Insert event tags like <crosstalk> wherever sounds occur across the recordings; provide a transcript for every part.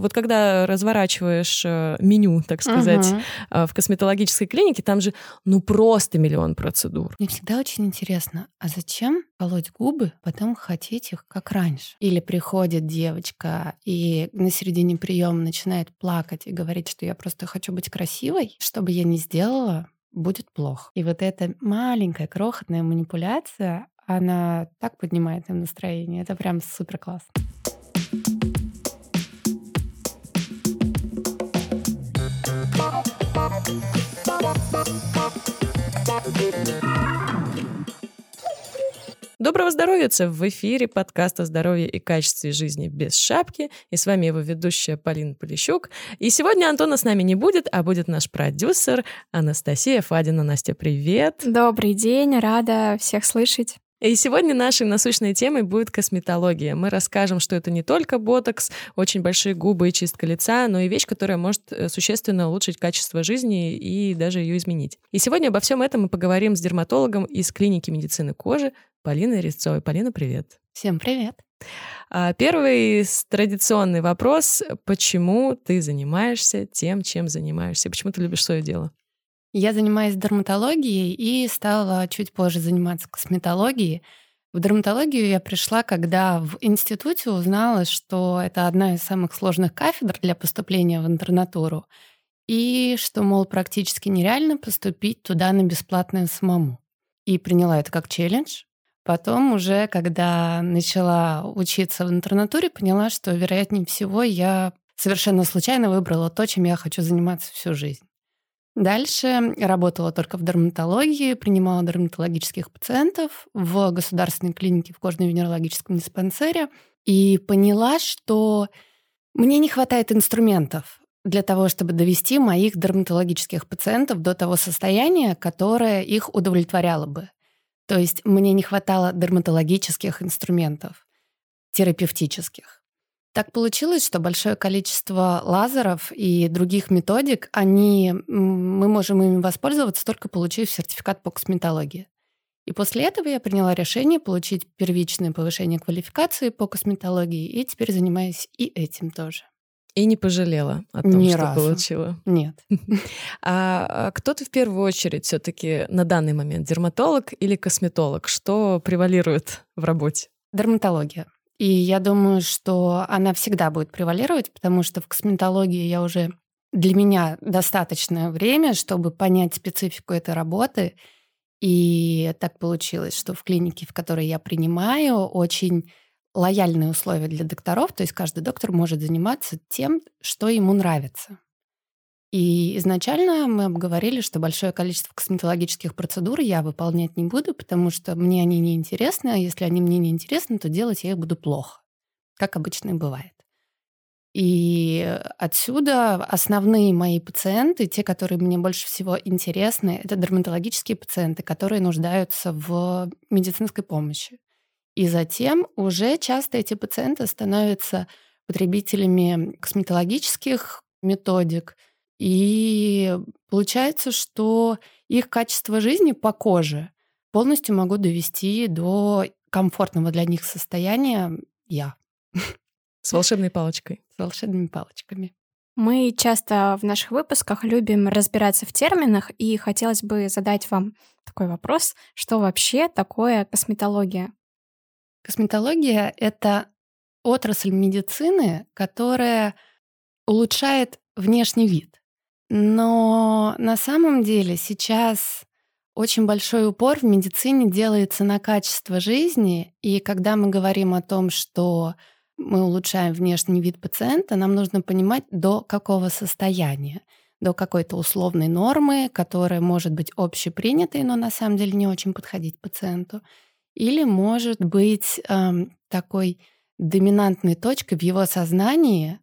Вот когда разворачиваешь э, меню, так сказать, угу. в косметологической клинике, там же ну просто миллион процедур. Мне всегда очень интересно, а зачем колоть губы, потом хотеть их как раньше? Или приходит девочка и на середине приема начинает плакать и говорить, что я просто хочу быть красивой, что бы я ни сделала, будет плохо. И вот эта маленькая крохотная манипуляция, она так поднимает им настроение. Это прям супер классно. Доброго здоровья! В эфире подкаст о здоровье и качестве жизни без шапки. И с вами его ведущая Полина Полищук. И сегодня Антона с нами не будет, а будет наш продюсер Анастасия Фадина. Настя, привет! Добрый день, рада всех слышать. И сегодня нашей насущной темой будет косметология. Мы расскажем, что это не только ботокс, очень большие губы и чистка лица, но и вещь, которая может э, существенно улучшить качество жизни и даже ее изменить. И сегодня обо всем этом мы поговорим с дерматологом из клиники медицины кожи Полиной Резцовой. Полина, привет. Всем привет. А, первый традиционный вопрос. Почему ты занимаешься тем, чем занимаешься? Почему ты любишь свое дело? Я занимаюсь дерматологией и стала чуть позже заниматься косметологией. В дерматологию я пришла, когда в институте узнала, что это одна из самых сложных кафедр для поступления в интернатуру, и что, мол, практически нереально поступить туда на бесплатное самому. И приняла это как челлендж. Потом уже, когда начала учиться в интернатуре, поняла, что, вероятнее всего, я совершенно случайно выбрала то, чем я хочу заниматься всю жизнь. Дальше работала только в дерматологии, принимала дерматологических пациентов в государственной клинике в кожно-венерологическом диспансере и поняла, что мне не хватает инструментов для того, чтобы довести моих дерматологических пациентов до того состояния, которое их удовлетворяло бы. То есть мне не хватало дерматологических инструментов, терапевтических. Так получилось, что большое количество лазеров и других методик, они, мы можем ими воспользоваться, только получив сертификат по косметологии. И после этого я приняла решение получить первичное повышение квалификации по косметологии, и теперь занимаюсь и этим тоже. И не пожалела о том, Ни что разу. получила. Нет. <laughs> А, а кто ты в первую очередь все-таки на данный момент, дерматолог или косметолог? Что превалирует в работе? Дерматология. И я думаю, что она всегда будет превалировать, потому что в косметологии я уже для меня достаточное время, чтобы понять специфику этой работы. И так получилось, что в клинике, в которой я принимаю, очень лояльные условия для докторов, то есть каждый доктор может заниматься тем, что ему нравится. И изначально мы обговорили, что большое количество косметологических процедур я выполнять не буду, потому что мне они не интересны, а если они мне не интересны, то делать я их буду плохо, как обычно и бывает. И отсюда основные мои пациенты, те, которые мне больше всего интересны, это дерматологические пациенты, которые нуждаются в медицинской помощи. И затем уже часто эти пациенты становятся потребителями косметологических методик – и получается, что их качество жизни по коже полностью могу довести до комфортного для них состояния я. С волшебной палочкой. С волшебными палочками. Мы часто в наших выпусках любим разбираться в терминах, и хотелось бы задать вам такой вопрос, что вообще такое косметология? Косметология — это отрасль медицины, которая улучшает внешний вид. Но на самом деле сейчас очень большой упор в медицине делается на качество жизни, и когда мы говорим о том, что мы улучшаем внешний вид пациента, нам нужно понимать, до какого состояния, до какой-то условной нормы, которая может быть общепринятой, но на самом деле не очень подходить пациенту, или может быть эм, такой доминантной точкой в его сознании,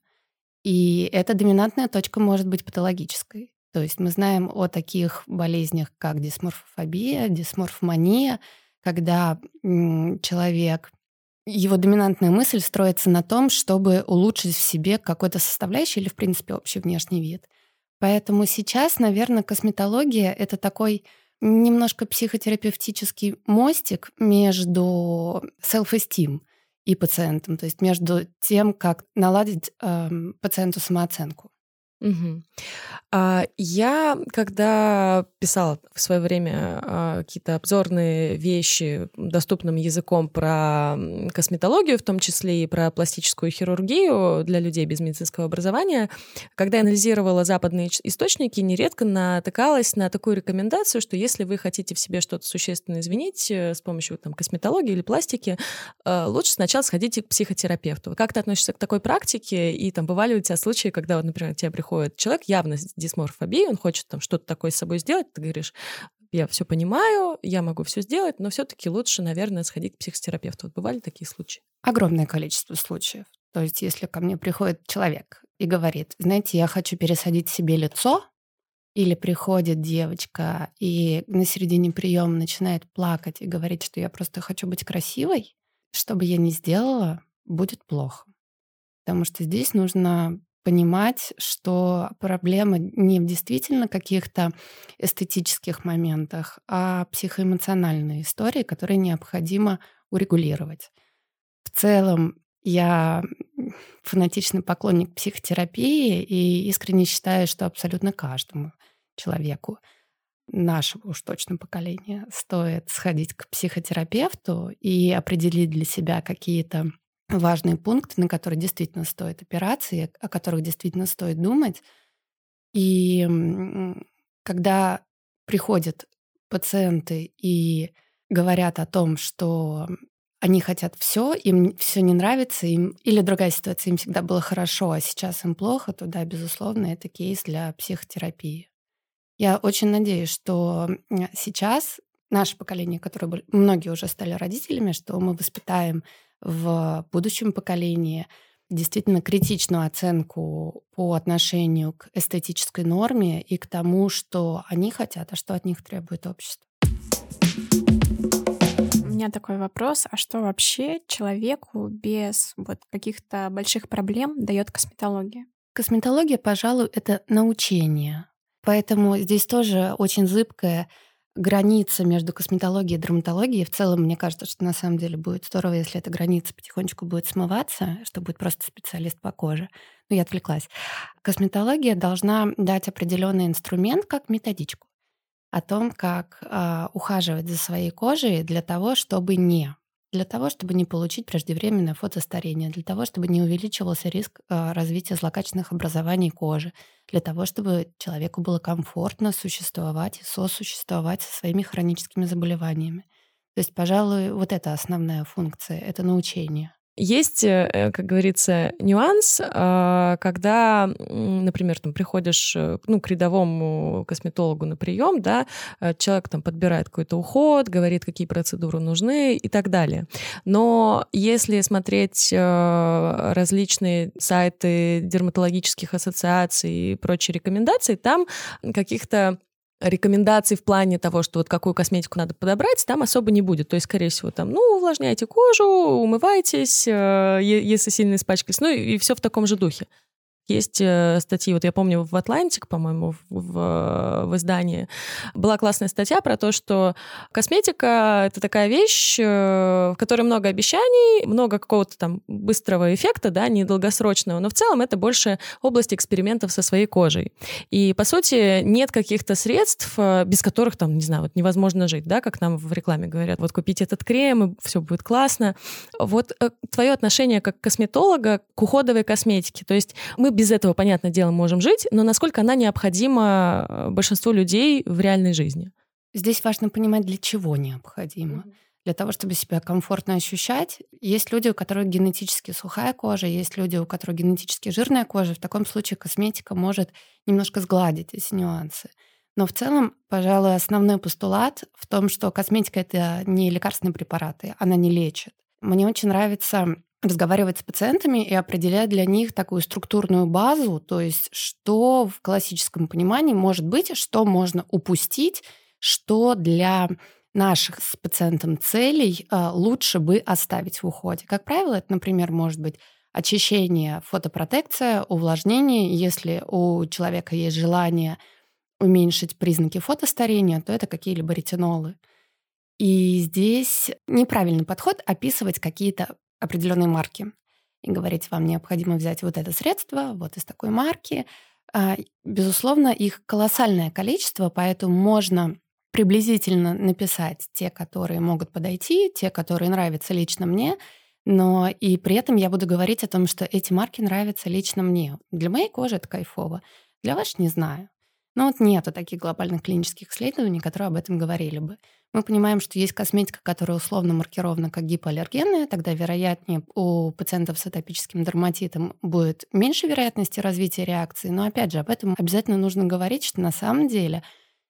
и эта доминантная точка может быть патологической. То есть мы знаем о таких болезнях, как дисморфофобия, дисморфмания, когда человек его доминантная мысль строится на том, чтобы улучшить в себе какой-то составляющий или, в принципе, общий внешний вид. Поэтому сейчас, наверное, косметология — это такой немножко психотерапевтический мостик между self-esteem и пациентом, то есть между тем, как наладить э, пациенту самооценку. Угу. А, я, когда писала в свое время а, какие-то обзорные вещи доступным языком про косметологию, в том числе и про пластическую хирургию для людей без медицинского образования, когда анализировала западные источники, нередко натыкалась на такую рекомендацию, что если вы хотите в себе что-то существенно изменить э, с помощью там, косметологии или пластики, э, лучше сначала сходите к психотерапевту. Как ты относишься к такой практике? И там бывали у тебя случаи, когда, вот, например, тебе приходит приходит человек явно с дисморфобией, он хочет там что-то такое с собой сделать, ты говоришь, я все понимаю, я могу все сделать, но все-таки лучше, наверное, сходить к психотерапевту. Вот бывали такие случаи? Огромное количество случаев. То есть, если ко мне приходит человек и говорит, знаете, я хочу пересадить себе лицо, или приходит девочка и на середине приема начинает плакать и говорить, что я просто хочу быть красивой, что бы я ни сделала, будет плохо. Потому что здесь нужно понимать, что проблема не в действительно каких-то эстетических моментах, а психоэмоциональные истории, которые необходимо урегулировать. В целом, я фанатичный поклонник психотерапии и искренне считаю, что абсолютно каждому человеку нашего уж точно поколения стоит сходить к психотерапевту и определить для себя какие-то важные пункты, на которые действительно стоит опираться, о которых действительно стоит думать. И когда приходят пациенты и говорят о том, что они хотят все, им все не нравится, им или другая ситуация, им всегда было хорошо, а сейчас им плохо, то да, безусловно, это кейс для психотерапии. Я очень надеюсь, что сейчас наше поколение, которое многие уже стали родителями, что мы воспитаем в будущем поколении действительно критичную оценку по отношению к эстетической норме и к тому, что они хотят, а что от них требует общество. У меня такой вопрос, а что вообще человеку без вот каких-то больших проблем дает косметология? Косметология, пожалуй, это научение. Поэтому здесь тоже очень зыбкая граница между косметологией и дерматологией. В целом, мне кажется, что на самом деле будет здорово, если эта граница потихонечку будет смываться, что будет просто специалист по коже. Но я отвлеклась. Косметология должна дать определенный инструмент как методичку о том, как э, ухаживать за своей кожей для того, чтобы не для того, чтобы не получить преждевременное фотостарение, для того, чтобы не увеличивался риск э, развития злокачественных образований кожи, для того, чтобы человеку было комфортно существовать и сосуществовать со своими хроническими заболеваниями. То есть, пожалуй, вот это основная функция, это научение. Есть, э, э, как говорится, нюанс, а, когда, например, там приходишь э, ну, к рядовому косметологу на прием, да, человек там подбирает какой-то уход, говорит, какие процедуры нужны и так далее. Но если смотреть различные сайты дерматологических ассоциаций и прочие рекомендации, там каких-то рекомендаций в плане того, что вот какую косметику надо подобрать, там особо не будет. То есть, скорее всего, там, ну, увлажняйте кожу, умывайтесь, э, если сильно испачкались, ну и все в таком же духе. Есть э, статьи, вот я помню в Атлантик, по-моему, в, в издании, была классная статья про то, что косметика — это такая вещь, э, в которой много обещаний, много какого-то там быстрого эффекта, да, недолгосрочного, но в целом это больше область экспериментов со своей кожей. И, по сути, нет каких-то средств, э, без которых там, не знаю, вот невозможно жить, да, как нам в рекламе говорят, вот купить этот крем, и все будет классно. Вот твое отношение как косметолога к уходовой косметике, то есть мы без этого, понятное дело, можем жить, но насколько она необходима э, большинству людей в реальной жизни? Здесь важно понимать, для чего необходимо. Mm-hmm. Для того, чтобы себя комфортно ощущать. Есть люди, у которых генетически сухая кожа, есть люди, у которых генетически жирная кожа. В таком случае косметика может немножко сгладить эти нюансы. Но в целом, пожалуй, основной постулат в том, что косметика — это не лекарственные препараты, она не лечит. Мне очень нравится разговаривать с пациентами и определять для них такую структурную базу, то есть что в классическом понимании может быть, что можно упустить, что для наших с пациентом целей а, лучше бы оставить в уходе. Как правило, это, например, может быть очищение, фотопротекция, увлажнение. Если у человека есть желание уменьшить признаки фотостарения, то это какие-либо ретинолы. И здесь неправильный подход описывать какие-то определенной марки и говорить, вам необходимо взять вот это средство, вот из такой марки. А, безусловно, их колоссальное количество, поэтому можно приблизительно написать те, которые могут подойти, те, которые нравятся лично мне, но и при этом я буду говорить о том, что эти марки нравятся лично мне. Для моей кожи это кайфово, для вашей не знаю. Но вот нету таких глобальных клинических исследований, которые об этом говорили бы. Мы понимаем, что есть косметика, которая условно маркирована как гипоаллергенная, тогда вероятнее у пациентов с атопическим дерматитом будет меньше вероятности развития реакции. Но опять же, об этом обязательно нужно говорить, что на самом деле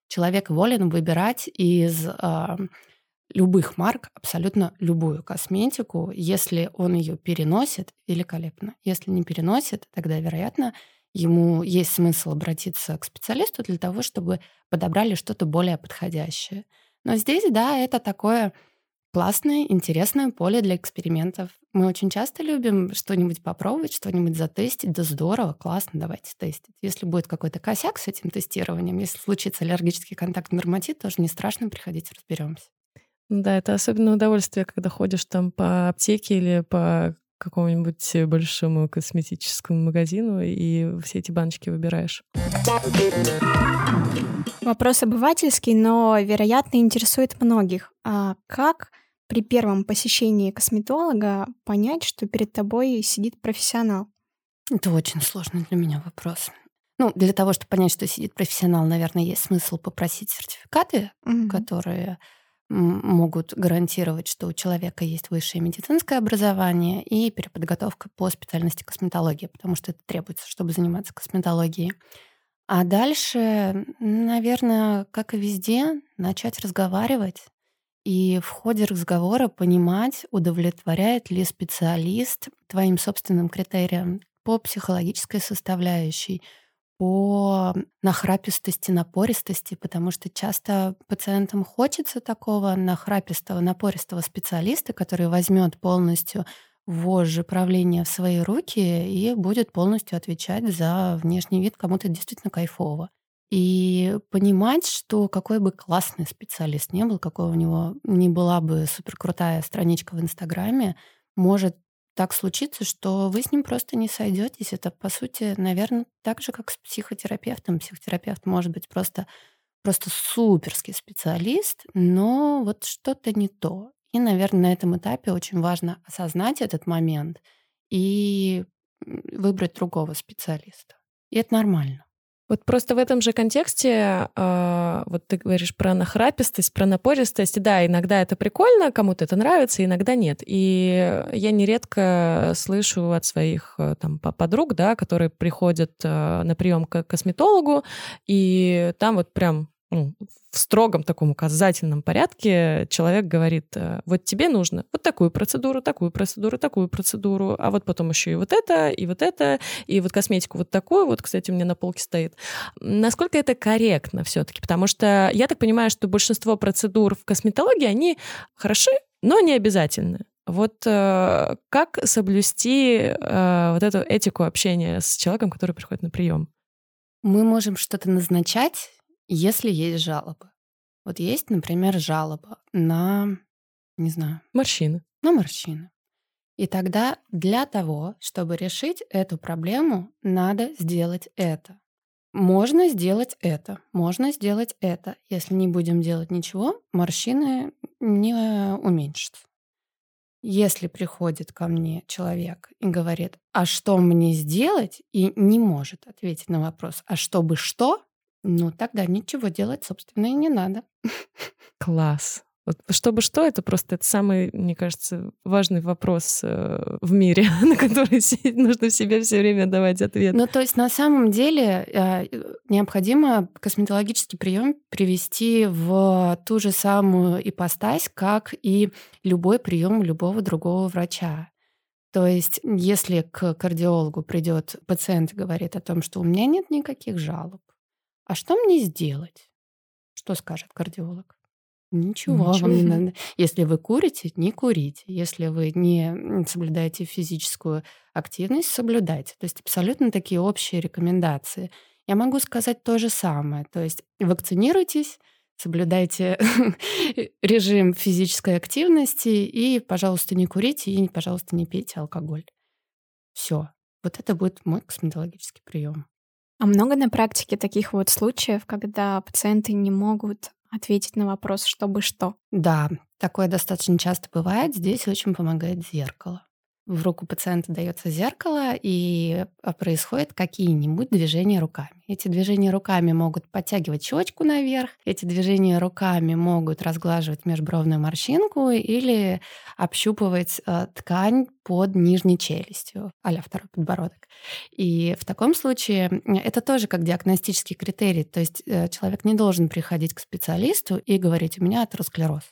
человек волен выбирать из э, любых марк абсолютно любую косметику. Если он ее переносит, великолепно. Если не переносит, тогда, вероятно, ему есть смысл обратиться к специалисту для того, чтобы подобрали что-то более подходящее. Но здесь, да, это такое классное, интересное поле для экспериментов. Мы очень часто любим что-нибудь попробовать, что-нибудь затестить. Да здорово, классно, давайте тестить. Если будет какой-то косяк с этим тестированием, если случится аллергический контакт дерматит, тоже не страшно, приходить, разберемся. Да, это особенное удовольствие, когда ходишь там по аптеке или по какому-нибудь большому косметическому магазину и все эти баночки выбираешь. Вопрос обывательский, но, вероятно, интересует многих. А как при первом посещении косметолога понять, что перед тобой сидит профессионал? Это очень сложный для меня вопрос. Ну, для того, чтобы понять, что сидит профессионал, наверное, есть смысл попросить сертификаты, mm-hmm. которые могут гарантировать, что у человека есть высшее медицинское образование и переподготовка по специальности косметологии, потому что это требуется, чтобы заниматься косметологией. А дальше, наверное, как и везде, начать разговаривать и в ходе разговора понимать, удовлетворяет ли специалист твоим собственным критериям по психологической составляющей, по нахрапистости, напористости, потому что часто пациентам хочется такого нахрапистого, напористого специалиста, который возьмет полностью вожжи правления в свои руки и будет полностью отвечать за внешний вид кому-то действительно кайфово. И понимать, что какой бы классный специалист не был, какой у него не была бы суперкрутая страничка в Инстаграме, может так случится, что вы с ним просто не сойдетесь. Это, по сути, наверное, так же, как с психотерапевтом. Психотерапевт может быть просто, просто суперский специалист, но вот что-то не то. И, наверное, на этом этапе очень важно осознать этот момент и выбрать другого специалиста. И это нормально. Вот просто в этом же контексте, э, вот ты говоришь про нахрапистость, про напористость. Да, иногда это прикольно, кому-то это нравится, иногда нет. И я нередко слышу от своих э, там, подруг, да, которые приходят э, на прием к косметологу, и там вот прям в строгом таком указательном порядке человек говорит, э, вот тебе нужно вот такую процедуру, такую процедуру, такую процедуру, а вот потом еще и вот это, и вот это, и вот косметику вот такую, вот, кстати, у меня на полке стоит. Насколько это корректно все-таки? Потому что я так понимаю, что большинство процедур в косметологии, они хороши, но не обязательны. Вот э, как соблюсти э, вот эту этику общения с человеком, который приходит на прием? Мы можем что-то назначать, если есть жалобы. Вот есть, например, жалоба на, не знаю... Морщины. На морщины. И тогда для того, чтобы решить эту проблему, надо сделать это. Можно сделать это, можно сделать это. Если не будем делать ничего, морщины не уменьшатся. Если приходит ко мне человек и говорит, а что мне сделать, и не может ответить на вопрос, а чтобы что, ну, тогда ничего делать, собственно, и не надо. <laughs> Класс. Вот чтобы что, это просто это самый, мне кажется, важный вопрос э, в мире, <laughs> на который нужно себе все время давать ответ. Ну, то есть на самом деле э, необходимо косметологический прием привести в ту же самую ипостась, как и любой прием любого другого врача. То есть, если к кардиологу придет пациент и говорит о том, что у меня нет никаких жалоб, а что мне сделать? Что скажет кардиолог? Ничего, Ничего. вам не надо. Если вы курите, не курите. Если вы не соблюдаете физическую активность, соблюдайте. То есть абсолютно такие общие рекомендации. Я могу сказать то же самое. То есть вакцинируйтесь, соблюдайте <laughs> режим физической активности и, пожалуйста, не курите и, пожалуйста, не пейте алкоголь. Все. Вот это будет мой косметологический прием. А много на практике таких вот случаев, когда пациенты не могут ответить на вопрос, чтобы что? Да, такое достаточно часто бывает. Здесь очень помогает зеркало в руку пациента дается зеркало, и а, происходят какие-нибудь движения руками. Эти движения руками могут подтягивать щечку наверх, эти движения руками могут разглаживать межбровную морщинку или общупывать э, ткань под нижней челюстью, а второй подбородок. И в таком случае это тоже как диагностический критерий, то есть э, человек не должен приходить к специалисту и говорить, у меня атеросклероз.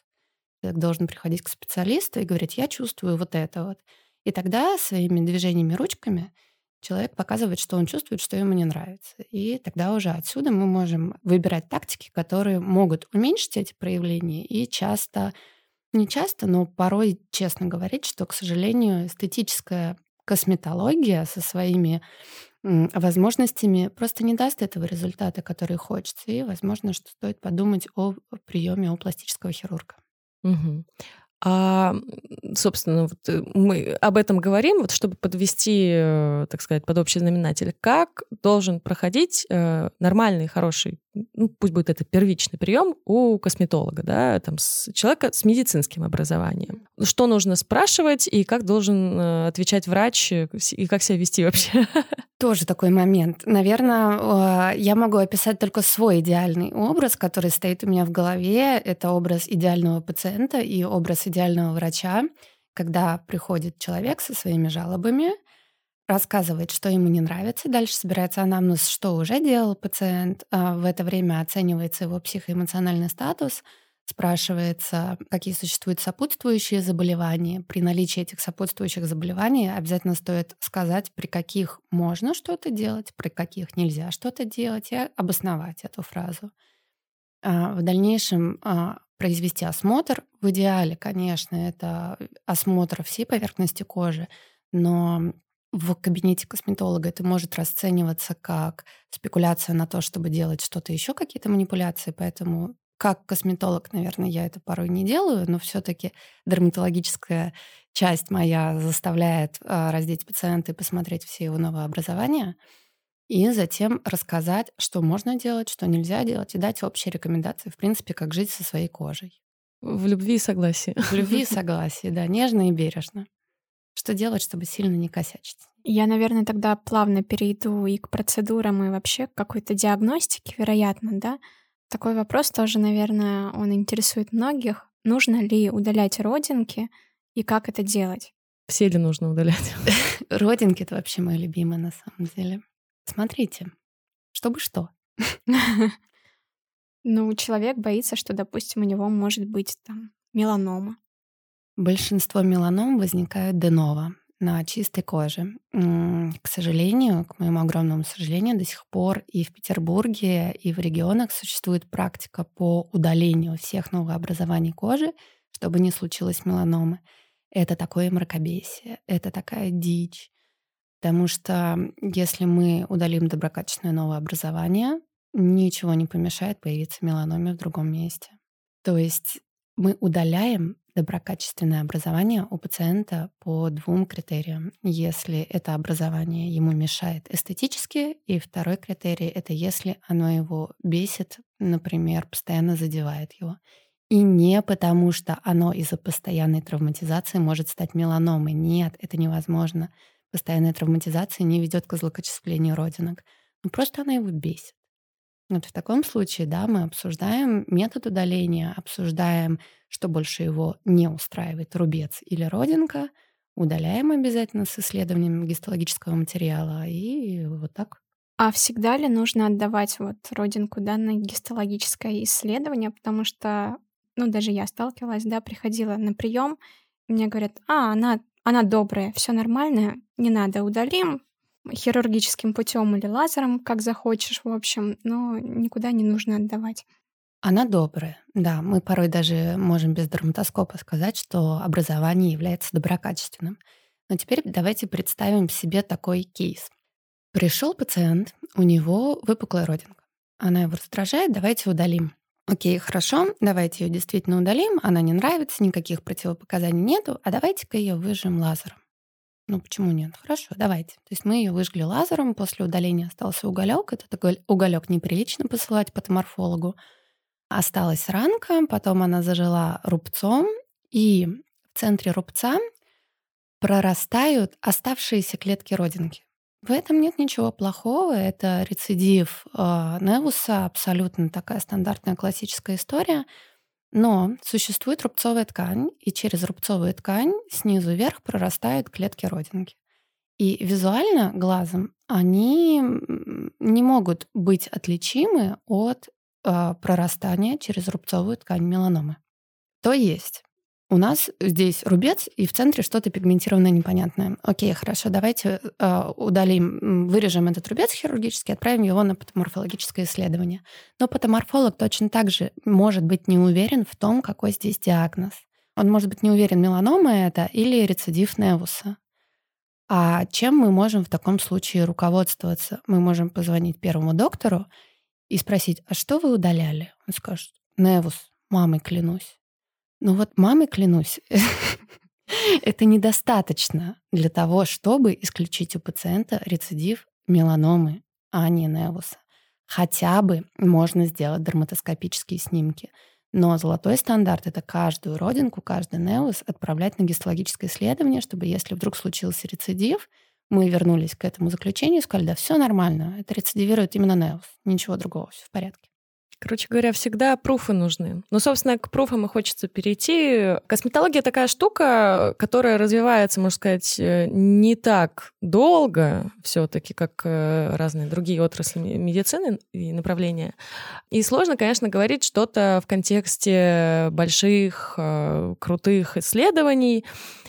Человек должен приходить к специалисту и говорить, я чувствую вот это вот. И тогда своими движениями ручками человек показывает, что он чувствует, что ему не нравится. И тогда уже отсюда мы можем выбирать тактики, которые могут уменьшить эти проявления и часто, не часто, но порой честно говорить, что, к сожалению, эстетическая косметология со своими возможностями просто не даст этого результата, который хочется. И, возможно, что стоит подумать о приеме у пластического хирурга. Угу. А, собственно, вот э, мы об этом говорим, вот чтобы подвести, э, так сказать, под общий знаменатель. Как должен проходить э, нормальный, хороший, ну, пусть будет это первичный прием у косметолога, да, там, с человека с медицинским образованием. Что нужно спрашивать и как должен отвечать врач и как себя вести вообще? <laughs> Тоже такой момент. Наверное, я могу описать только свой идеальный образ, который стоит у меня в голове. Это образ идеального пациента и образ идеального врача, когда приходит человек со своими жалобами, рассказывает, что ему не нравится, дальше собирается анамнез, что уже делал пациент, а в это время оценивается его психоэмоциональный статус, спрашивается, какие существуют сопутствующие заболевания. При наличии этих сопутствующих заболеваний обязательно стоит сказать, при каких можно что-то делать, при каких нельзя что-то делать, и обосновать эту фразу. А в дальнейшем а, произвести осмотр. В идеале, конечно, это осмотр всей поверхности кожи, но в кабинете косметолога это может расцениваться как спекуляция на то, чтобы делать что-то еще, какие-то манипуляции, поэтому как косметолог, наверное, я это порой не делаю, но все-таки дерматологическая часть моя заставляет а, раздеть пациента и посмотреть все его новообразования и затем рассказать, что можно делать, что нельзя делать, и дать общие рекомендации, в принципе, как жить со своей кожей. В любви и согласии. В любви и <laughs> согласии, да, нежно и бережно. Что делать, чтобы сильно не косячить? Я, наверное, тогда плавно перейду и к процедурам, и вообще к какой-то диагностике, вероятно, да? Такой вопрос тоже, наверное, он интересует многих. Нужно ли удалять родинки и как это делать? Все ли нужно удалять? <laughs> Родинки — это вообще мои любимые на самом деле. Смотрите, чтобы что. Ну, человек боится, что, допустим, у него может быть там меланома. Большинство меланом возникают деново на чистой коже. К сожалению, к моему огромному сожалению, до сих пор и в Петербурге, и в регионах существует практика по удалению всех новообразований кожи, чтобы не случилось меланомы. Это такое мракобесие, это такая дичь. Потому что если мы удалим доброкачественное новое образование, ничего не помешает появиться меланоме в другом месте. То есть мы удаляем доброкачественное образование у пациента по двум критериям. Если это образование ему мешает эстетически, и второй критерий — это если оно его бесит, например, постоянно задевает его. И не потому, что оно из-за постоянной травматизации может стать меланомой. Нет, это невозможно постоянная травматизация не ведет к злокачествлению родинок. Ну, просто она его бесит. Вот в таком случае, да, мы обсуждаем метод удаления, обсуждаем, что больше его не устраивает, рубец или родинка, удаляем обязательно с исследованием гистологического материала и вот так. А всегда ли нужно отдавать вот родинку да, на гистологическое исследование? Потому что, ну, даже я сталкивалась, да, приходила на прием, мне говорят, а, она она добрая, все нормально, не надо, удалим хирургическим путем или лазером, как захочешь, в общем, но никуда не нужно отдавать. Она добрая, да. Мы порой даже можем без дерматоскопа сказать, что образование является доброкачественным. Но теперь давайте представим себе такой кейс. Пришел пациент, у него выпуклая родинка. Она его раздражает, давайте удалим. Окей, хорошо, давайте ее действительно удалим, она не нравится, никаких противопоказаний нету, а давайте-ка ее выжжем лазером. Ну почему нет? Хорошо, давайте. То есть мы ее выжгли лазером, после удаления остался уголек. Этот уголек неприлично посылать патоморфологу. Осталась ранка, потом она зажила рубцом, и в центре рубца прорастают оставшиеся клетки родинки. В этом нет ничего плохого. Это рецидив э, Невуса, абсолютно такая стандартная классическая история. Но существует рубцовая ткань, и через рубцовую ткань снизу вверх прорастают клетки родинки. И визуально глазом они не могут быть отличимы от э, прорастания через рубцовую ткань меланомы. То есть у нас здесь рубец, и в центре что-то пигментированное непонятное. Окей, хорошо, давайте э, удалим, вырежем этот рубец хирургически, отправим его на патоморфологическое исследование. Но патоморфолог точно так же может быть не уверен в том, какой здесь диагноз. Он может быть не уверен, меланома это или рецидив Невуса. А чем мы можем в таком случае руководствоваться? Мы можем позвонить первому доктору и спросить, а что вы удаляли? Он скажет, Невус, мамой клянусь. Ну вот маме клянусь, <laughs> это недостаточно для того, чтобы исключить у пациента рецидив меланомы, а не невуса. Хотя бы можно сделать дерматоскопические снимки. Но золотой стандарт — это каждую родинку, каждый неус отправлять на гистологическое исследование, чтобы если вдруг случился рецидив, мы вернулись к этому заключению и сказали, да, все нормально, это рецидивирует именно неус, ничего другого, все в порядке. Короче говоря, всегда пруфы нужны. Ну, собственно, к пруфам и хочется перейти. Косметология такая штука, которая развивается, можно сказать, э, не так долго все-таки, как э, разные другие отрасли медицины и направления. И сложно, конечно, говорить что-то в контексте больших, э, крутых исследований.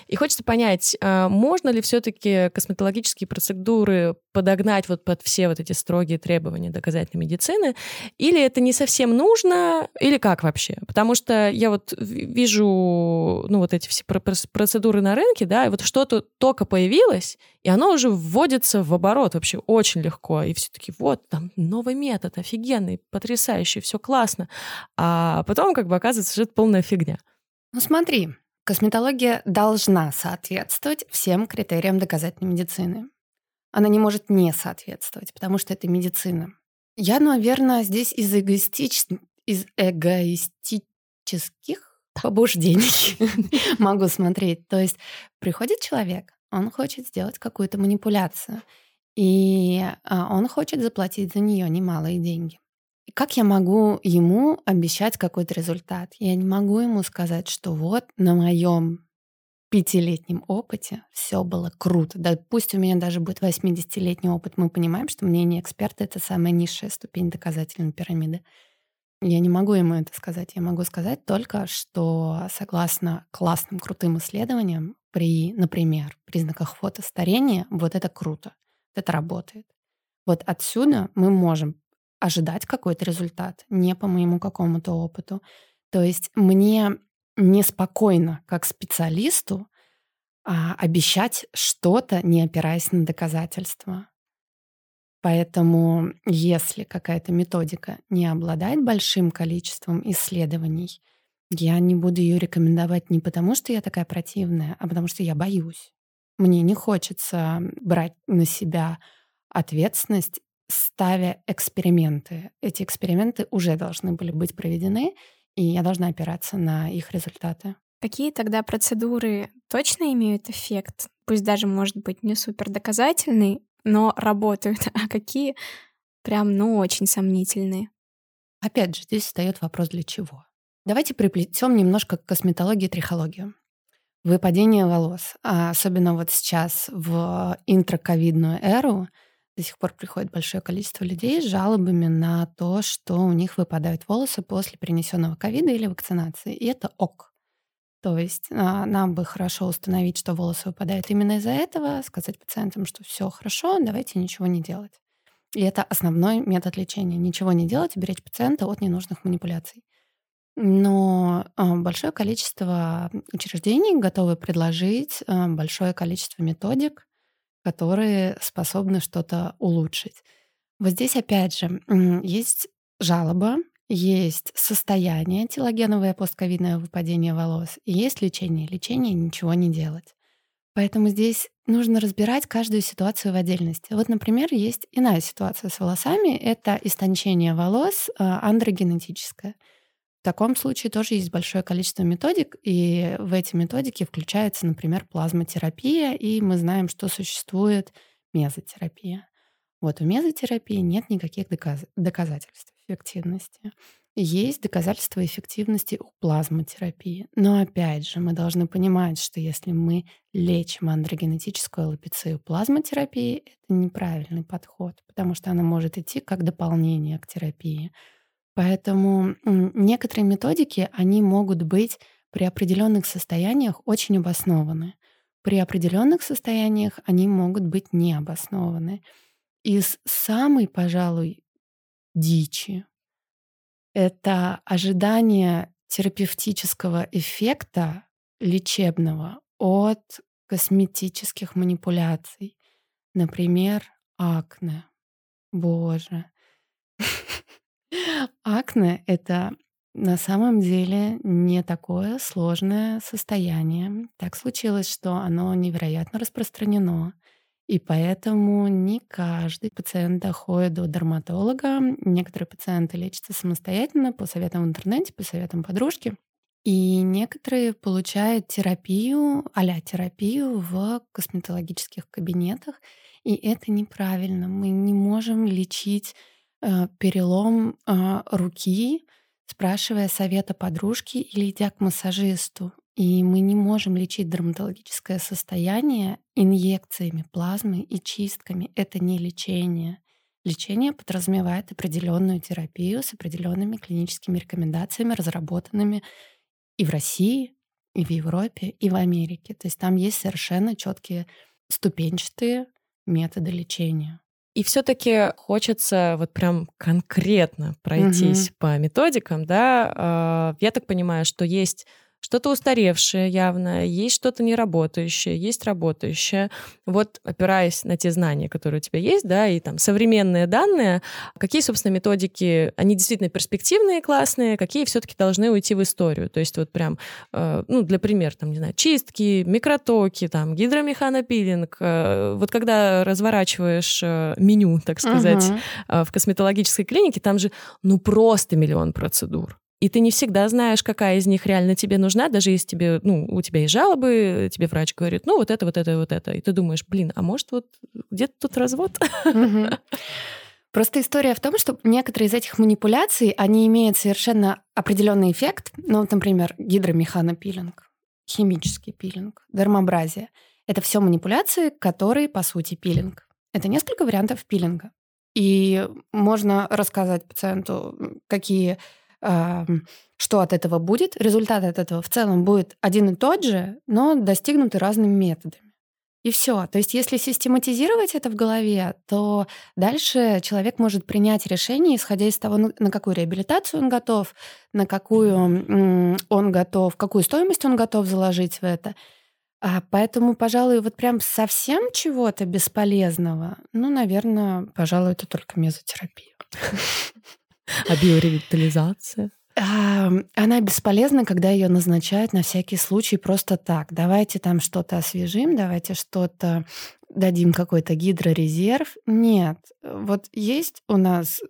И хочется понять, а можно ли все-таки косметологические процедуры подогнать вот под все вот эти строгие требования доказательной медицины, или это не совсем нужно, или как вообще? Потому что я вот вижу, ну, вот эти все процедуры на рынке, да, и вот что-то только появилось, и оно уже вводится в оборот вообще очень легко. И все таки вот, там, новый метод, офигенный, потрясающий, все классно. А потом как бы оказывается, что это полная фигня. Ну смотри, Косметология должна соответствовать всем критериям доказательной медицины. Она не может не соответствовать, потому что это медицина. Я, наверное, здесь из, эгоистич... из эгоистических побуждений <laughs> могу смотреть. То есть приходит человек, он хочет сделать какую-то манипуляцию, и а, он хочет заплатить за нее немалые деньги. Как я могу ему обещать какой-то результат? Я не могу ему сказать, что вот на моем пятилетнем опыте все было круто. Да пусть у меня даже будет 80-летний опыт, мы понимаем, что мнение эксперта — это самая низшая ступень доказательной пирамиды. Я не могу ему это сказать. Я могу сказать только, что согласно классным, крутым исследованиям, при, например, признаках фотостарения, вот это круто, это работает. Вот отсюда мы можем ожидать какой-то результат, не по моему какому-то опыту. То есть мне неспокойно, как специалисту, а, обещать что-то, не опираясь на доказательства. Поэтому если какая-то методика не обладает большим количеством исследований, я не буду ее рекомендовать не потому, что я такая противная, а потому что я боюсь. Мне не хочется брать на себя ответственность ставя эксперименты. Эти эксперименты уже должны были быть проведены, и я должна опираться на их результаты. Какие тогда процедуры точно имеют эффект? Пусть даже, может быть, не супер доказательный, но работают, <laughs> а какие прям, ну, очень сомнительные? Опять же, здесь встает вопрос для чего. Давайте приплетем немножко к косметологии и трихологию. Выпадение волос, а особенно вот сейчас в интраковидную эру, до сих пор приходит большое количество людей с жалобами на то, что у них выпадают волосы после перенесенного ковида или вакцинации. И это ок. То есть а, нам бы хорошо установить, что волосы выпадают именно из-за этого, сказать пациентам, что все хорошо, давайте ничего не делать. И это основной метод лечения. Ничего не делать и беречь пациента от ненужных манипуляций. Но а, большое количество учреждений готовы предложить а, большое количество методик, которые способны что-то улучшить. Вот здесь, опять же, есть жалоба, есть состояние, телогеновое постковидное выпадение волос, и есть лечение. Лечение ничего не делать. Поэтому здесь нужно разбирать каждую ситуацию в отдельности. Вот, например, есть иная ситуация с волосами. Это истончение волос а, андрогенетическое. В таком случае тоже есть большое количество методик, и в эти методики включается, например, плазмотерапия, и мы знаем, что существует мезотерапия. Вот у мезотерапии нет никаких доказ- доказательств эффективности. Есть доказательства эффективности у плазмотерапии. Но опять же, мы должны понимать, что если мы лечим андрогенетическую аллопецию плазмотерапией, это неправильный подход, потому что она может идти как дополнение к терапии. Поэтому некоторые методики, они могут быть при определенных состояниях очень обоснованы. При определенных состояниях они могут быть необоснованы. Из самой, пожалуй, дичи это ожидание терапевтического эффекта лечебного от косметических манипуляций. Например, акне. Боже. Акне — это на самом деле не такое сложное состояние. Так случилось, что оно невероятно распространено. И поэтому не каждый пациент доходит до дерматолога. Некоторые пациенты лечатся самостоятельно по советам в интернете, по советам подружки. И некоторые получают терапию, а терапию в косметологических кабинетах. И это неправильно. Мы не можем лечить перелом э, руки, спрашивая совета подружки или идя к массажисту. И мы не можем лечить дерматологическое состояние инъекциями плазмы и чистками. Это не лечение. Лечение подразумевает определенную терапию с определенными клиническими рекомендациями, разработанными и в России, и в Европе, и в Америке. То есть там есть совершенно четкие ступенчатые методы лечения. И все-таки хочется вот прям конкретно пройтись угу. по методикам, да. А, я так понимаю, что есть что-то устаревшее явно, есть что-то неработающее, есть работающее. Вот опираясь на те знания, которые у тебя есть, да, и там современные данные, какие, собственно, методики, они действительно перспективные, классные, какие все-таки должны уйти в историю. То есть вот прям, э, ну, для примера, там, не знаю, чистки, микротоки, там, гидромеханопилинг. Э, вот когда разворачиваешь э, меню, так сказать, uh-huh. в косметологической клинике, там же, ну, просто миллион процедур. И ты не всегда знаешь, какая из них реально тебе нужна, даже если тебе, ну, у тебя есть жалобы, тебе врач говорит, ну, вот это, вот это, вот это. И ты думаешь, блин, а может вот где-то тут развод? <laughs> Просто история в том, что некоторые из этих манипуляций, они имеют совершенно определенный эффект. Ну, например, гидромеханопилинг, химический пилинг, дермобразия. Это все манипуляции, которые, по сути, пилинг. Это несколько вариантов пилинга. И можно рассказать пациенту, какие что от этого будет. Результат от этого в целом будет один и тот же, но достигнутый разными методами. И все. То есть, если систематизировать это в голове, то дальше человек может принять решение, исходя из того, на какую реабилитацию он готов, на какую он готов, какую стоимость он готов заложить в это. А поэтому, пожалуй, вот прям совсем чего-то бесполезного, ну, наверное, пожалуй, это только мезотерапия. <laughs> А биоревитализация? Она бесполезна, когда ее назначают на всякий случай просто так. Давайте там что-то освежим, давайте что-то дадим какой-то гидрорезерв. Нет, вот есть у нас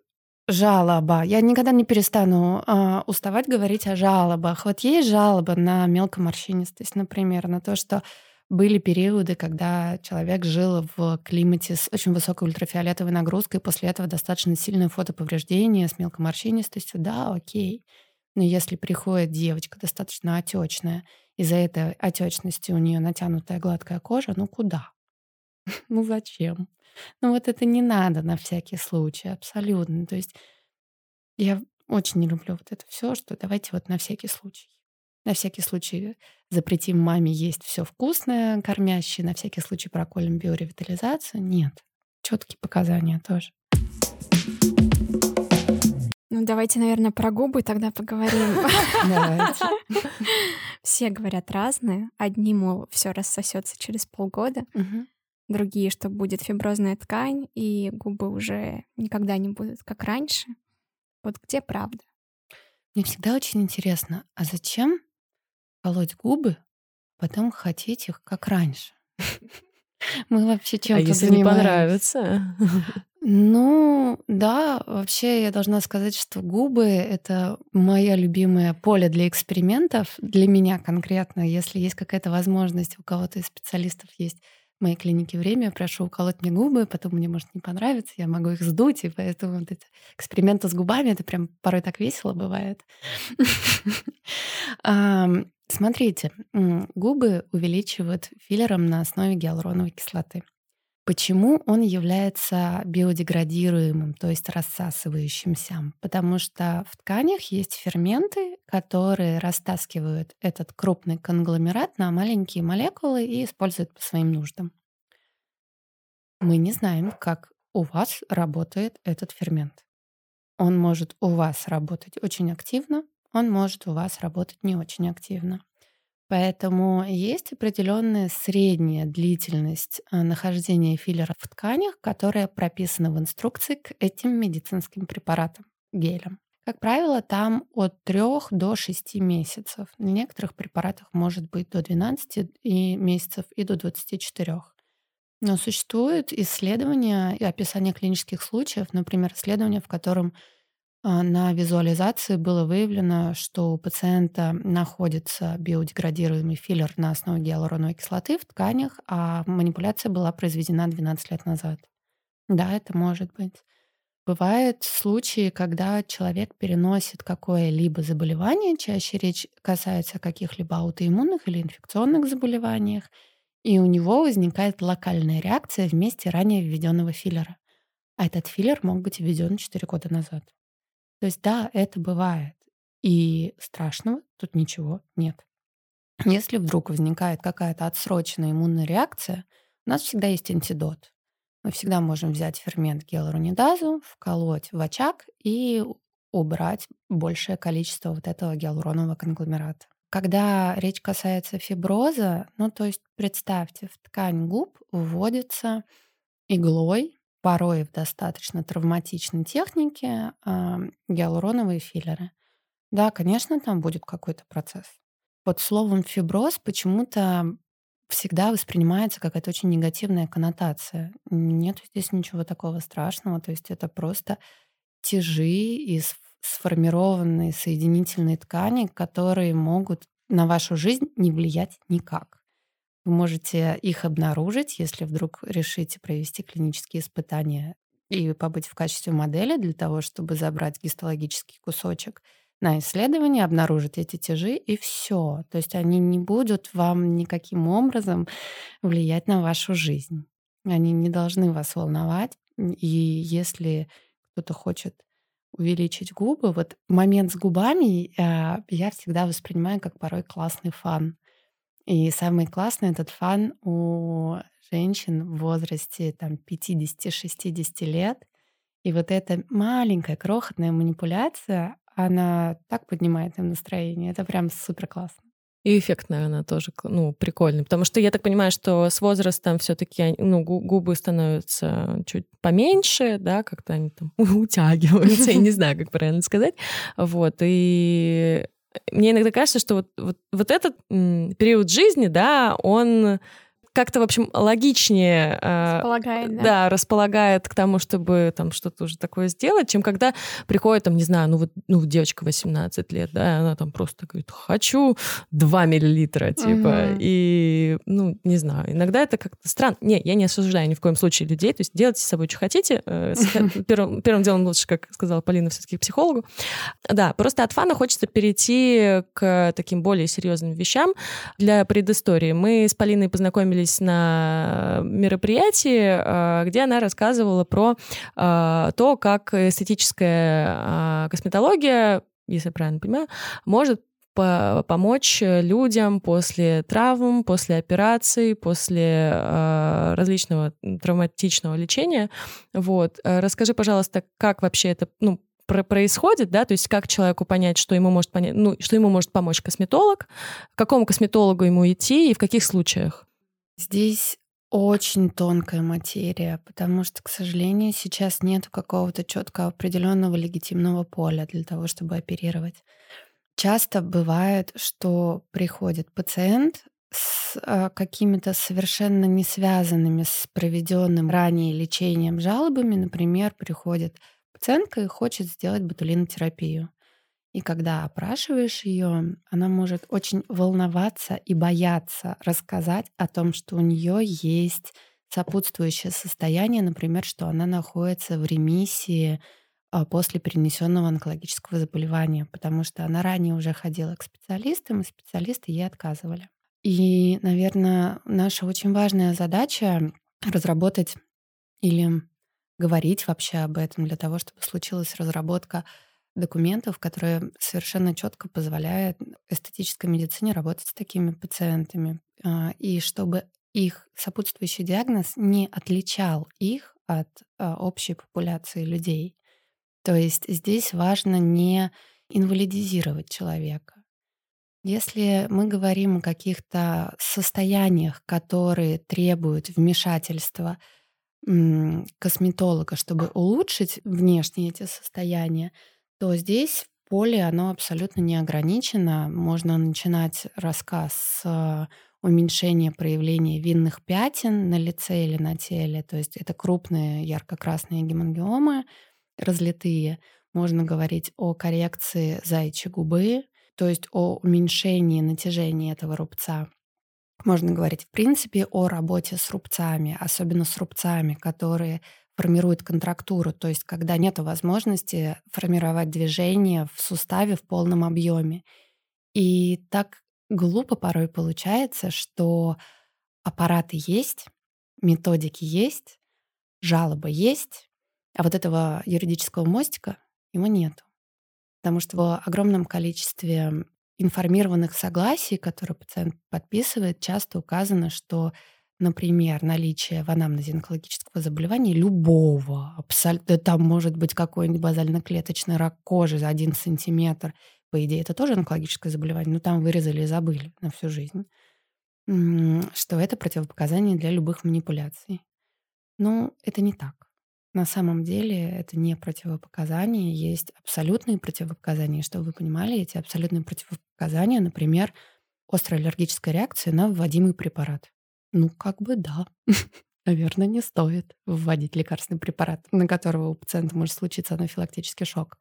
жалоба. Я никогда не перестану э, уставать говорить о жалобах. Вот есть жалоба на мелкоморщинистость, например, на то, что были периоды, когда человек жил в климате с очень высокой ультрафиолетовой нагрузкой, после этого достаточно сильное фотоповреждение с мелкоморщинистостью. Да, окей. Но если приходит девочка достаточно отечная, из-за этой отечности у нее натянутая гладкая кожа, ну куда? <laughs> ну зачем? Ну вот это не надо на всякий случай, абсолютно. То есть я очень не люблю вот это все, что давайте вот на всякий случай. На всякий случай запретим маме есть все вкусное, кормящее, на всякий случай проколем биоревитализацию. Нет. Четкие показания тоже. Ну, давайте, наверное, про губы тогда поговорим. Давайте. <laughs> Все говорят разные. Одни, мол, все рассосется через полгода. Другие, что будет фиброзная ткань, и губы уже никогда не будут как раньше. Вот где правда? Мне всегда очень интересно, а зачем колоть губы, потом хотеть их как раньше? <laughs> Мы вообще чем-то А если не понравится? <laughs> Ну, да, вообще я должна сказать, что губы — это моя любимое поле для экспериментов, для меня конкретно. Если есть какая-то возможность, у кого-то из специалистов есть в моей клинике время, прошу уколоть мне губы, потом мне может не понравиться, я могу их сдуть, и поэтому вот эти эксперименты с губами, это прям порой так весело бывает. <laughs> Смотрите, губы увеличивают филлером на основе гиалуроновой кислоты. Почему он является биодеградируемым, то есть рассасывающимся? Потому что в тканях есть ферменты, которые растаскивают этот крупный конгломерат на маленькие молекулы и используют по своим нуждам. Мы не знаем, как у вас работает этот фермент. Он может у вас работать очень активно, он может у вас работать не очень активно. Поэтому есть определенная средняя длительность э, нахождения филлера в тканях, которая прописана в инструкции к этим медицинским препаратам, гелям. Как правило, там от 3 до 6 месяцев. На некоторых препаратах может быть до 12 и месяцев и до 24. Но существуют исследования и описание клинических случаев, например, исследования, в котором на визуализации было выявлено, что у пациента находится биодеградируемый филлер на основе гиалуроновой кислоты в тканях, а манипуляция была произведена 12 лет назад. Да, это может быть. Бывают случаи, когда человек переносит какое-либо заболевание, чаще речь касается каких-либо аутоиммунных или инфекционных заболеваниях, и у него возникает локальная реакция в месте ранее введенного филлера. А этот филлер мог быть введен 4 года назад. То есть да, это бывает. И страшного тут ничего нет. Если вдруг возникает какая-то отсроченная иммунная реакция, у нас всегда есть антидот. Мы всегда можем взять фермент гиалуронидазу, вколоть в очаг и убрать большее количество вот этого гиалуронового конгломерата. Когда речь касается фиброза, ну то есть представьте, в ткань губ вводится иглой порой в достаточно травматичной технике э, гиалуроновые филлеры. Да, конечно, там будет какой-то процесс. Под словом фиброз почему-то всегда воспринимается какая-то очень негативная коннотация. Нет здесь ничего такого страшного. То есть это просто тяжи из сформированной соединительной ткани, которые могут на вашу жизнь не влиять никак. Вы можете их обнаружить, если вдруг решите провести клинические испытания и побыть в качестве модели для того, чтобы забрать гистологический кусочек на исследование, обнаружить эти тяжи, и все. То есть они не будут вам никаким образом влиять на вашу жизнь. Они не должны вас волновать. И если кто-то хочет увеличить губы, вот момент с губами э, я всегда воспринимаю как порой классный фан. И самый классный этот фан у женщин в возрасте там 50-60 лет. И вот эта маленькая крохотная манипуляция, она так поднимает им настроение. Это прям супер классно. И эффект, наверное, тоже ну, прикольный. Потому что я так понимаю, что с возрастом все-таки ну, губы становятся чуть поменьше, да, как-то они там <laughs> утягиваются, я не <laughs> знаю, как правильно сказать. Вот. И мне иногда кажется, что вот, вот, вот этот период жизни, да, он как-то, в общем, логичнее э, располагает, да. да, располагает к тому, чтобы там что-то уже такое сделать, чем когда приходит, там, не знаю, ну вот ну, девочка 18 лет, да, и она там просто говорит, хочу 2 миллилитра, типа, угу. и, ну, не знаю, иногда это как-то странно. Не, я не осуждаю ни в коем случае людей, то есть делайте с собой, что хотите. Э, <laughs> первым, первым делом лучше, как сказала Полина, все-таки к психологу. Да, просто от фана хочется перейти к таким более серьезным вещам. Для предыстории мы с Полиной познакомились находились на мероприятии, а, где она рассказывала про а, то, как эстетическая а, косметология, если я правильно понимаю, может помочь людям после травм, после операций, после э, различного травматичного лечения. Вот. Расскажи, пожалуйста, как вообще это ну, про происходит, да, то есть как человеку понять, что ему может понять, ну, что ему может помочь косметолог, к какому косметологу ему идти и в каких случаях? Здесь очень тонкая материя, потому что, к сожалению, сейчас нет какого-то четко определенного легитимного поля для того, чтобы оперировать. Часто бывает, что приходит пациент с э, какими-то совершенно не связанными с проведенным ранее лечением жалобами. Например, приходит пациентка и хочет сделать ботулинотерапию. И когда опрашиваешь ее, она может очень волноваться и бояться рассказать о том, что у нее есть сопутствующее состояние, например, что она находится в ремиссии а, после перенесенного онкологического заболевания, потому что она ранее уже ходила к специалистам, и специалисты ей отказывали. И, наверное, наша очень важная задача разработать или говорить вообще об этом для того, чтобы случилась разработка документов, которые совершенно четко позволяют эстетической медицине работать с такими пациентами. А, и чтобы их сопутствующий диагноз не отличал их от а, общей популяции людей. То есть здесь важно не инвалидизировать человека. Если мы говорим о каких-то состояниях, которые требуют вмешательства косметолога, чтобы улучшить внешние эти состояния, то здесь поле, оно абсолютно не ограничено. Можно начинать рассказ с уменьшения проявления винных пятен на лице или на теле. То есть это крупные ярко-красные гемангиомы, разлитые. Можно говорить о коррекции заячьей губы, то есть о уменьшении натяжения этого рубца. Можно говорить, в принципе, о работе с рубцами, особенно с рубцами, которые формирует контрактуру, то есть когда нет возможности формировать движение в суставе в полном объеме. И так глупо порой получается, что аппараты есть, методики есть, жалобы есть, а вот этого юридического мостика его нет. Потому что в огромном количестве информированных согласий, которые пациент подписывает, часто указано, что например, наличие в анамнезе онкологического заболевания любого, абсолютно, там может быть какой-нибудь базально-клеточный рак кожи за один сантиметр, по идее, это тоже онкологическое заболевание, но там вырезали и забыли на всю жизнь, что это противопоказание для любых манипуляций. Но это не так. На самом деле это не противопоказания, есть абсолютные противопоказания. Чтобы вы понимали, эти абсолютные противопоказания, например, острая аллергическая реакция на вводимый препарат. Ну, как бы да. <laughs> Наверное, не стоит вводить лекарственный препарат, на которого у пациента может случиться анафилактический шок.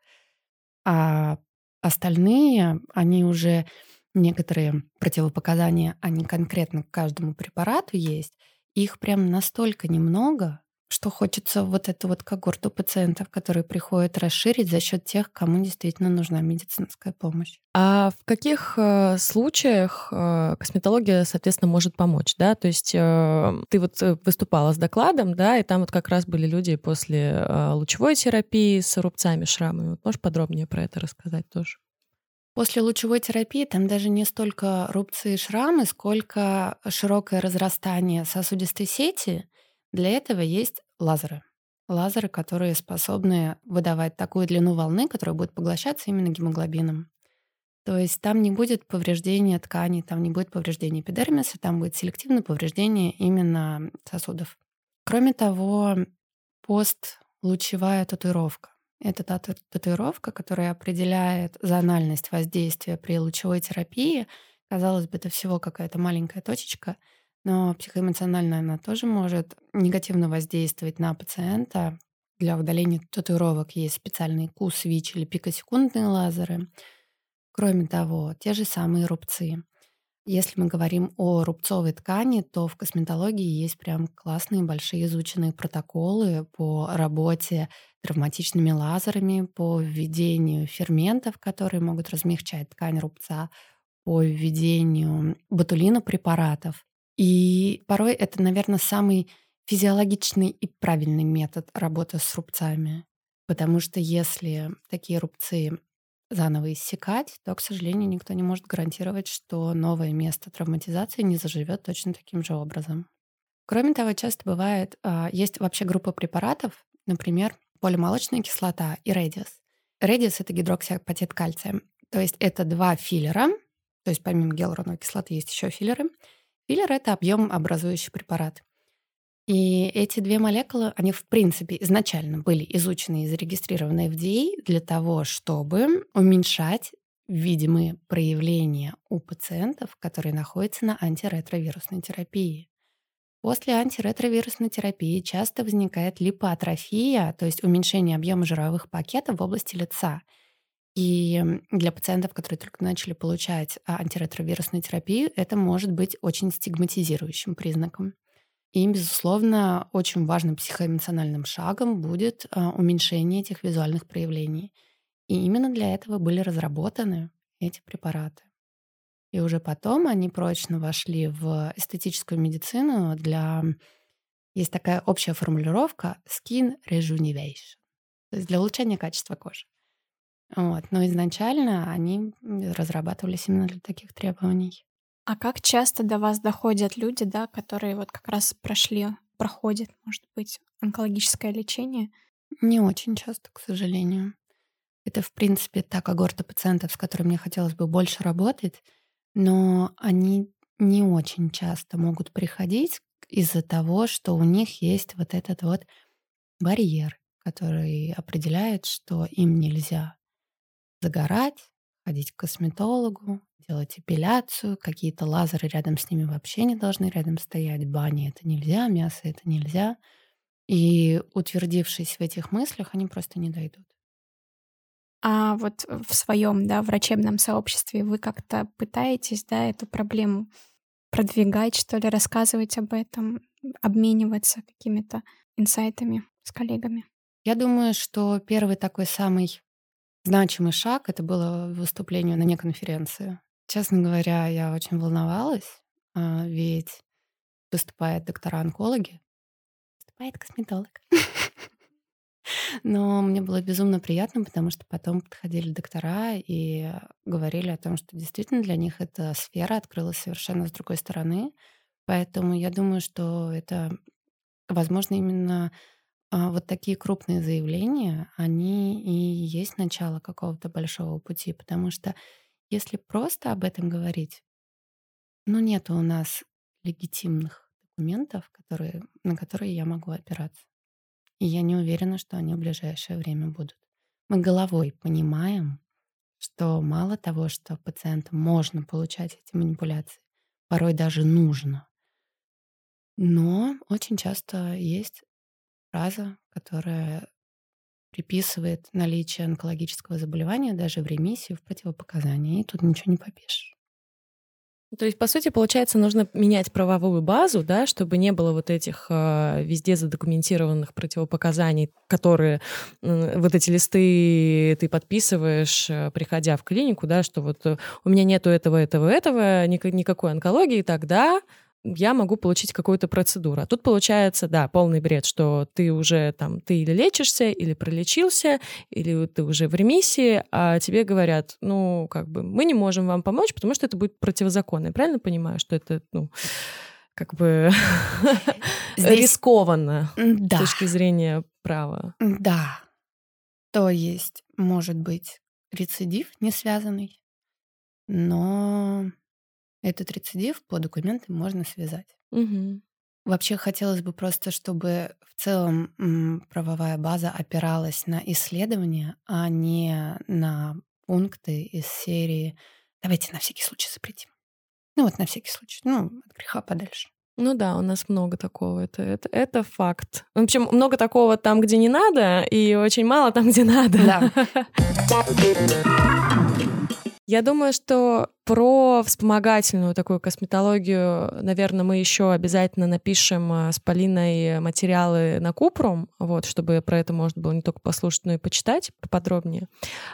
А остальные, они уже некоторые противопоказания, они конкретно к каждому препарату есть. Их прям настолько немного, что хочется вот эту вот когорту пациентов, которые приходят, расширить за счет тех, кому действительно нужна медицинская помощь. А в каких э, случаях э, косметология, соответственно, может помочь, да? То есть э, ты вот выступала с докладом, да, и там вот как раз были люди после лучевой терапии с рубцами, шрамами. Вот можешь подробнее про это рассказать тоже? После лучевой терапии там даже не столько рубцы и шрамы, сколько широкое разрастание сосудистой сети, для этого есть лазеры. Лазеры, которые способны выдавать такую длину волны, которая будет поглощаться именно гемоглобином. То есть там не будет повреждения тканей, там не будет повреждения эпидермиса, там будет селективное повреждение именно сосудов. Кроме того, постлучевая татуировка. Это та татуировка, которая определяет зональность воздействия при лучевой терапии. Казалось бы, это всего какая-то маленькая точечка — но психоэмоционально она тоже может негативно воздействовать на пациента. Для удаления татуировок есть специальные КУС, ВИЧ или пикосекундные лазеры. Кроме того, те же самые рубцы. Если мы говорим о рубцовой ткани, то в косметологии есть прям классные большие изученные протоколы по работе травматичными лазерами, по введению ферментов, которые могут размягчать ткань рубца, по введению ботулина препаратов. И порой это, наверное, самый физиологичный и правильный метод работы с рубцами. Потому что если такие рубцы заново иссякать, то, к сожалению, никто не может гарантировать, что новое место травматизации не заживет точно таким же образом. Кроме того, часто бывает, а, есть вообще группа препаратов, например, полимолочная кислота и редис. Редис — это гидроксиапатит кальция. То есть это два филлера, то есть помимо гиалуроновой кислоты есть еще филлеры — Филлер — это объем образующий препарат. И эти две молекулы, они в принципе изначально были изучены и зарегистрированы FDA для того, чтобы уменьшать видимые проявления у пациентов, которые находятся на антиретровирусной терапии. После антиретровирусной терапии часто возникает липоатрофия, то есть уменьшение объема жировых пакетов в области лица. И для пациентов, которые только начали получать а, антиретровирусную терапию, это может быть очень стигматизирующим признаком. И, безусловно, очень важным психоэмоциональным шагом будет а, уменьшение этих визуальных проявлений. И именно для этого были разработаны эти препараты. И уже потом они прочно вошли в эстетическую медицину для... Есть такая общая формулировка skin rejuvenation, то есть для улучшения качества кожи. Вот. Но изначально они разрабатывались именно для таких требований. А как часто до вас доходят люди, да, которые вот как раз прошли, проходят, может быть, онкологическое лечение? Не очень часто, к сожалению. Это, в принципе, та когорта пациентов, с которой мне хотелось бы больше работать, но они не очень часто могут приходить из-за того, что у них есть вот этот вот барьер, который определяет, что им нельзя загорать, ходить к косметологу, делать эпиляцию, какие-то лазеры рядом с ними вообще не должны рядом стоять, бани это нельзя, мясо это нельзя. И утвердившись в этих мыслях, они просто не дойдут. А вот в своем, да, врачебном сообществе вы как-то пытаетесь, да, эту проблему продвигать, что ли, рассказывать об этом, обмениваться какими-то инсайтами с коллегами? Я думаю, что первый такой самый значимый шаг это было выступление на неконференции. Честно говоря, я очень волновалась, а, ведь выступают доктора-онкологи, выступает косметолог. <laughs> Но мне было безумно приятно, потому что потом подходили доктора и говорили о том, что действительно для них эта сфера открылась совершенно с другой стороны. Поэтому я думаю, что это, возможно, именно вот такие крупные заявления, они и есть начало какого-то большого пути, потому что если просто об этом говорить, ну нет у нас легитимных документов, которые, на которые я могу опираться. И я не уверена, что они в ближайшее время будут. Мы головой понимаем, что мало того, что пациентам можно получать эти манипуляции, порой даже нужно. Но очень часто есть фраза, которая приписывает наличие онкологического заболевания даже в ремиссии в противопоказании, и тут ничего не попишешь. То есть, по сути, получается, нужно менять правовую базу, да, чтобы не было вот этих э, везде задокументированных противопоказаний, которые э, вот эти листы ты подписываешь, э, приходя в клинику, да, что вот э, у меня нету этого, этого, этого, ник- никакой онкологии, тогда я могу получить какую-то процедуру. А тут получается, да, полный бред, что ты уже там, ты или лечишься, или пролечился, или ты уже в ремиссии, а тебе говорят, ну, как бы, мы не можем вам помочь, потому что это будет противозаконно. Я правильно понимаю, что это, ну, как бы <laughs> Здесь... рискованно да. с точки зрения права? Да. То есть, может быть, рецидив не связанный, но этот рецидив по документам можно связать. Угу. Вообще хотелось бы просто, чтобы в целом правовая база опиралась на исследования, а не на пункты из серии «давайте на всякий случай запретим». Ну вот на всякий случай, ну от греха подальше. Ну да, у нас много такого, это, это, это факт. В общем, много такого там, где не надо, и очень мало там, где надо. Да. <laughs> Я думаю, что про вспомогательную такую косметологию, наверное, мы еще обязательно напишем э, с Полиной материалы на Купрум, вот, чтобы про это можно было не только послушать, но и почитать поподробнее.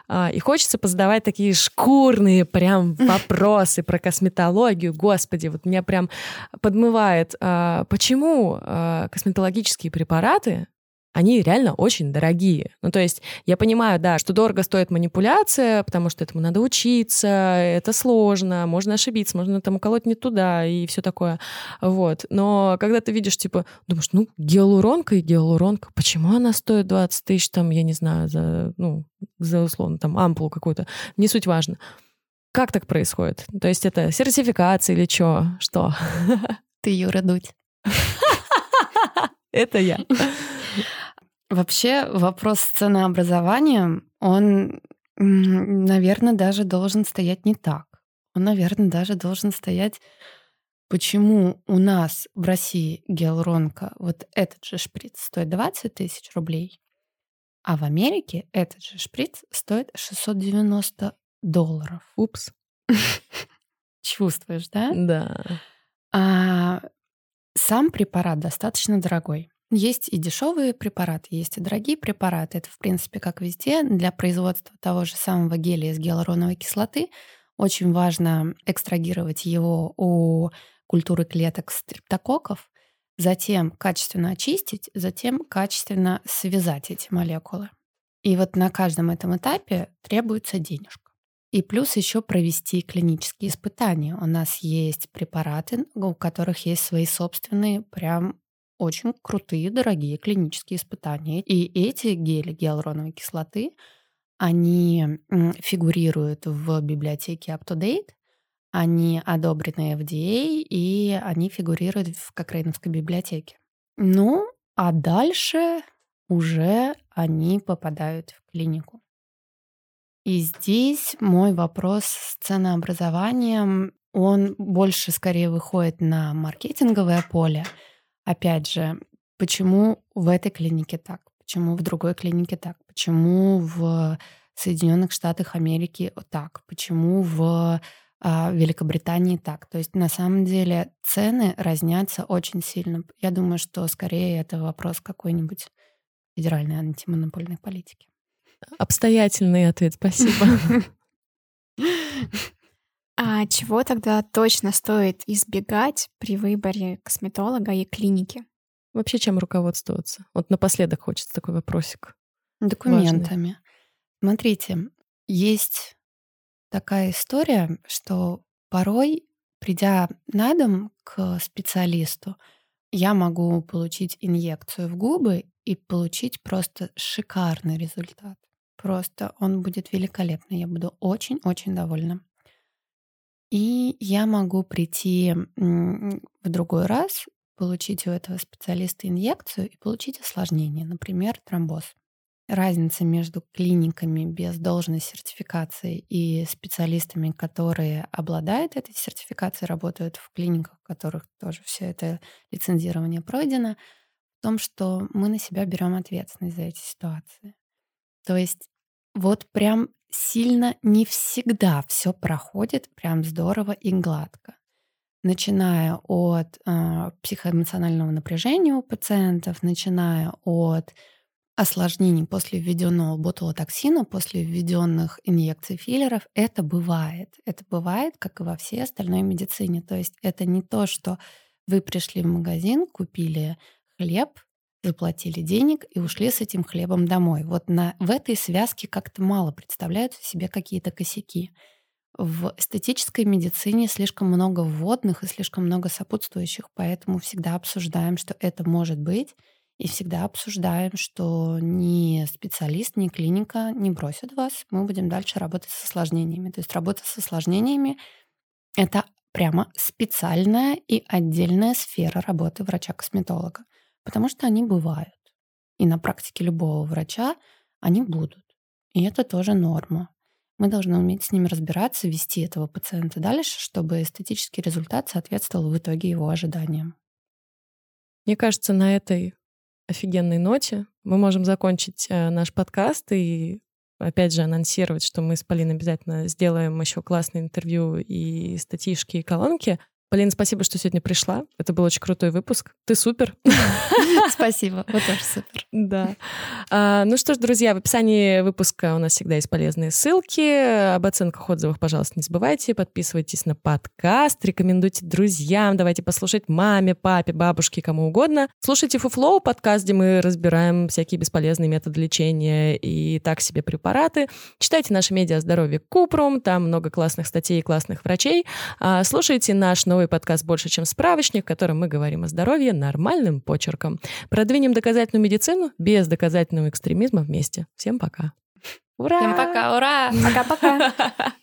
А, и хочется позадавать такие шкурные прям <laughs> вопросы про косметологию. Господи, вот меня прям подмывает. А, почему а, косметологические препараты они реально очень дорогие. Ну, то есть я понимаю, да, что дорого стоит манипуляция, потому что этому надо учиться, это сложно, можно ошибиться, можно там уколоть не туда и все такое. Вот. Но когда ты видишь, типа, думаешь, ну, гиалуронка и гиалуронка, почему она стоит 20 тысяч, там, я не знаю, за, ну, за условно, там, ампулу какую-то, не суть важно. Как так происходит? То есть это сертификация или чё? Что? Ты Юра Дудь. <laughs> Это я. <laughs> Вообще вопрос с ценообразованием, он, наверное, даже должен стоять не так. Он, наверное, даже должен стоять, почему у нас в России гиалуронка, вот этот же шприц стоит 20 тысяч рублей, а в Америке этот же шприц стоит 690 долларов. Упс. <laughs> Чувствуешь, да? Да. А сам препарат достаточно дорогой. Есть и дешевые препараты, есть и дорогие препараты. Это, в принципе, как везде. Для производства того же самого геля из гиалуроновой кислоты очень важно экстрагировать его у культуры клеток стрептококков, затем качественно очистить, затем качественно связать эти молекулы. И вот на каждом этом этапе требуется денежка. И плюс еще провести клинические испытания. У нас есть препараты, у которых есть свои собственные прям очень крутые, дорогие клинические испытания. И эти гели гиалуроновой кислоты, они фигурируют в библиотеке UpToDate, они одобрены FDA, и они фигурируют в Кокрейновской библиотеке. Ну, а дальше уже они попадают в клинику. И здесь мой вопрос с ценообразованием, он больше скорее выходит на маркетинговое поле. Опять же, почему в этой клинике так? Почему в другой клинике так? Почему в Соединенных Штатах Америки так? Почему в а, Великобритании так. То есть на самом деле цены разнятся очень сильно. Я думаю, что скорее это вопрос какой-нибудь федеральной антимонопольной политики. Обстоятельный ответ, спасибо. <laughs> <laughs> А чего тогда точно стоит избегать при выборе косметолога и клиники? Вообще чем руководствоваться? Вот напоследок хочется такой вопросик. Документами. Важный. Смотрите, есть такая история, что порой, придя на дом к специалисту, я могу получить инъекцию в губы и получить просто шикарный результат. Просто он будет великолепный. Я буду очень-очень довольна. И я могу прийти в другой раз, получить у этого специалиста инъекцию и получить осложнение, например, тромбоз разница между клиниками без должной сертификации и специалистами, которые обладают этой сертификацией, работают в клиниках, в которых тоже все это лицензирование пройдено, в том, что мы на себя берем ответственность за эти ситуации. То есть вот прям сильно не всегда все проходит прям здорово и гладко начиная от э, психоэмоционального напряжения у пациентов, начиная от осложнений после введенного ботулотоксина, после введенных инъекций филлеров, это бывает. Это бывает, как и во всей остальной медицине. То есть это не то, что вы пришли в магазин, купили хлеб, заплатили денег и ушли с этим хлебом домой. Вот на, в этой связке как-то мало представляются себе какие-то косяки. В эстетической медицине слишком много вводных и слишком много сопутствующих, поэтому всегда обсуждаем, что это может быть, и всегда обсуждаем, что ни специалист, ни клиника не бросят вас. Мы будем дальше работать с осложнениями. То есть работа с осложнениями — это прямо специальная и отдельная сфера работы врача-косметолога, потому что они бывают. И на практике любого врача они будут. И это тоже норма. Мы должны уметь с ними разбираться, вести этого пациента дальше, чтобы эстетический результат соответствовал в итоге его ожиданиям. Мне кажется, на этой офигенной ноте мы можем закончить э, наш подкаст и опять же анонсировать, что мы с Полиной обязательно сделаем еще классное интервью и статишки, и колонки. Полина, спасибо, что сегодня пришла. Это был очень крутой выпуск. Ты супер. <laughs> Спасибо, вы тоже супер. Да. А, ну что ж, друзья, в описании выпуска у нас всегда есть полезные ссылки. Об оценках отзывах, пожалуйста, не забывайте. Подписывайтесь на подкаст, рекомендуйте друзьям, давайте послушать маме, папе, бабушке, кому угодно. Слушайте Фуфлоу, подкаст, где мы разбираем всякие бесполезные методы лечения и так себе препараты. Читайте наши медиа здоровье Купрум, там много классных статей и классных врачей. А, слушайте наш новый подкаст «Больше, чем справочник», в котором мы говорим о здоровье нормальным почерком. Продвинем доказательную медицину без доказательного экстремизма вместе. Всем пока. Ура! Всем пока, ура! Пока-пока! <laughs>